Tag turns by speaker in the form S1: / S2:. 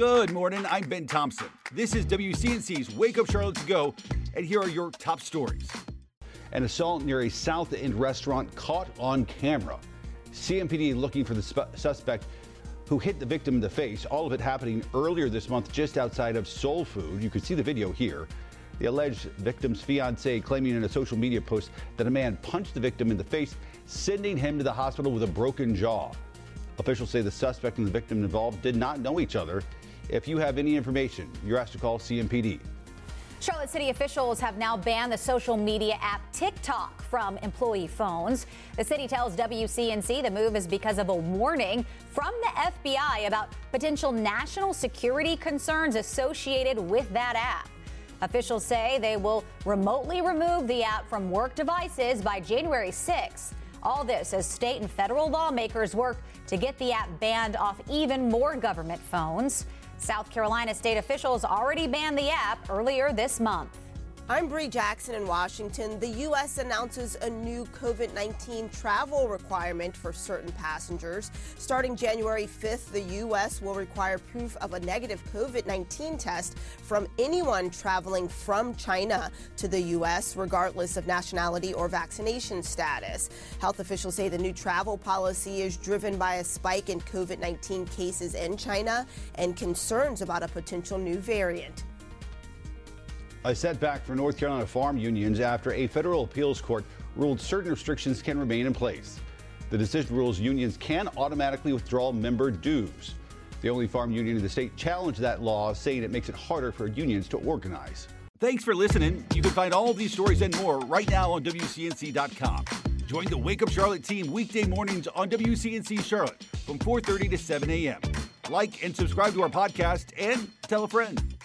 S1: Good morning. I'm Ben Thompson. This is WCNC's Wake Up Charlotte to Go, and here are your top stories.
S2: An assault near a South End restaurant caught on camera. CMPD looking for the suspect who hit the victim in the face. All of it happening earlier this month just outside of Seoul Food. You can see the video here. The alleged victim's fiance claiming in a social media post that a man punched the victim in the face, sending him to the hospital with a broken jaw. Officials say the suspect and the victim involved did not know each other. If you have any information, you're asked to call CMPD.
S3: Charlotte City officials have now banned the social media app TikTok from employee phones. The city tells WCNC the move is because of a warning from the FBI about potential national security concerns associated with that app. Officials say they will remotely remove the app from work devices by January 6. All this as state and federal lawmakers work to get the app banned off even more government phones. South Carolina state officials already banned the app earlier this month.
S4: I'm Bree Jackson in Washington. The U.S. announces a new COVID 19 travel requirement for certain passengers. Starting January 5th, the U.S. will require proof of a negative COVID 19 test from anyone traveling from China to the U.S., regardless of nationality or vaccination status. Health officials say the new travel policy is driven by a spike in COVID 19 cases in China and concerns about a potential new variant.
S2: A setback for North Carolina farm unions after a federal appeals court ruled certain restrictions can remain in place. The decision rules unions can automatically withdraw member dues. The only farm union in the state challenged that law, saying it makes it harder for unions to organize.
S1: Thanks for listening. You can find all these stories and more right now on WCNC.com. Join the Wake Up Charlotte team weekday mornings on WCNC Charlotte from 4:30 to 7 a.m. Like and subscribe to our podcast and tell a friend.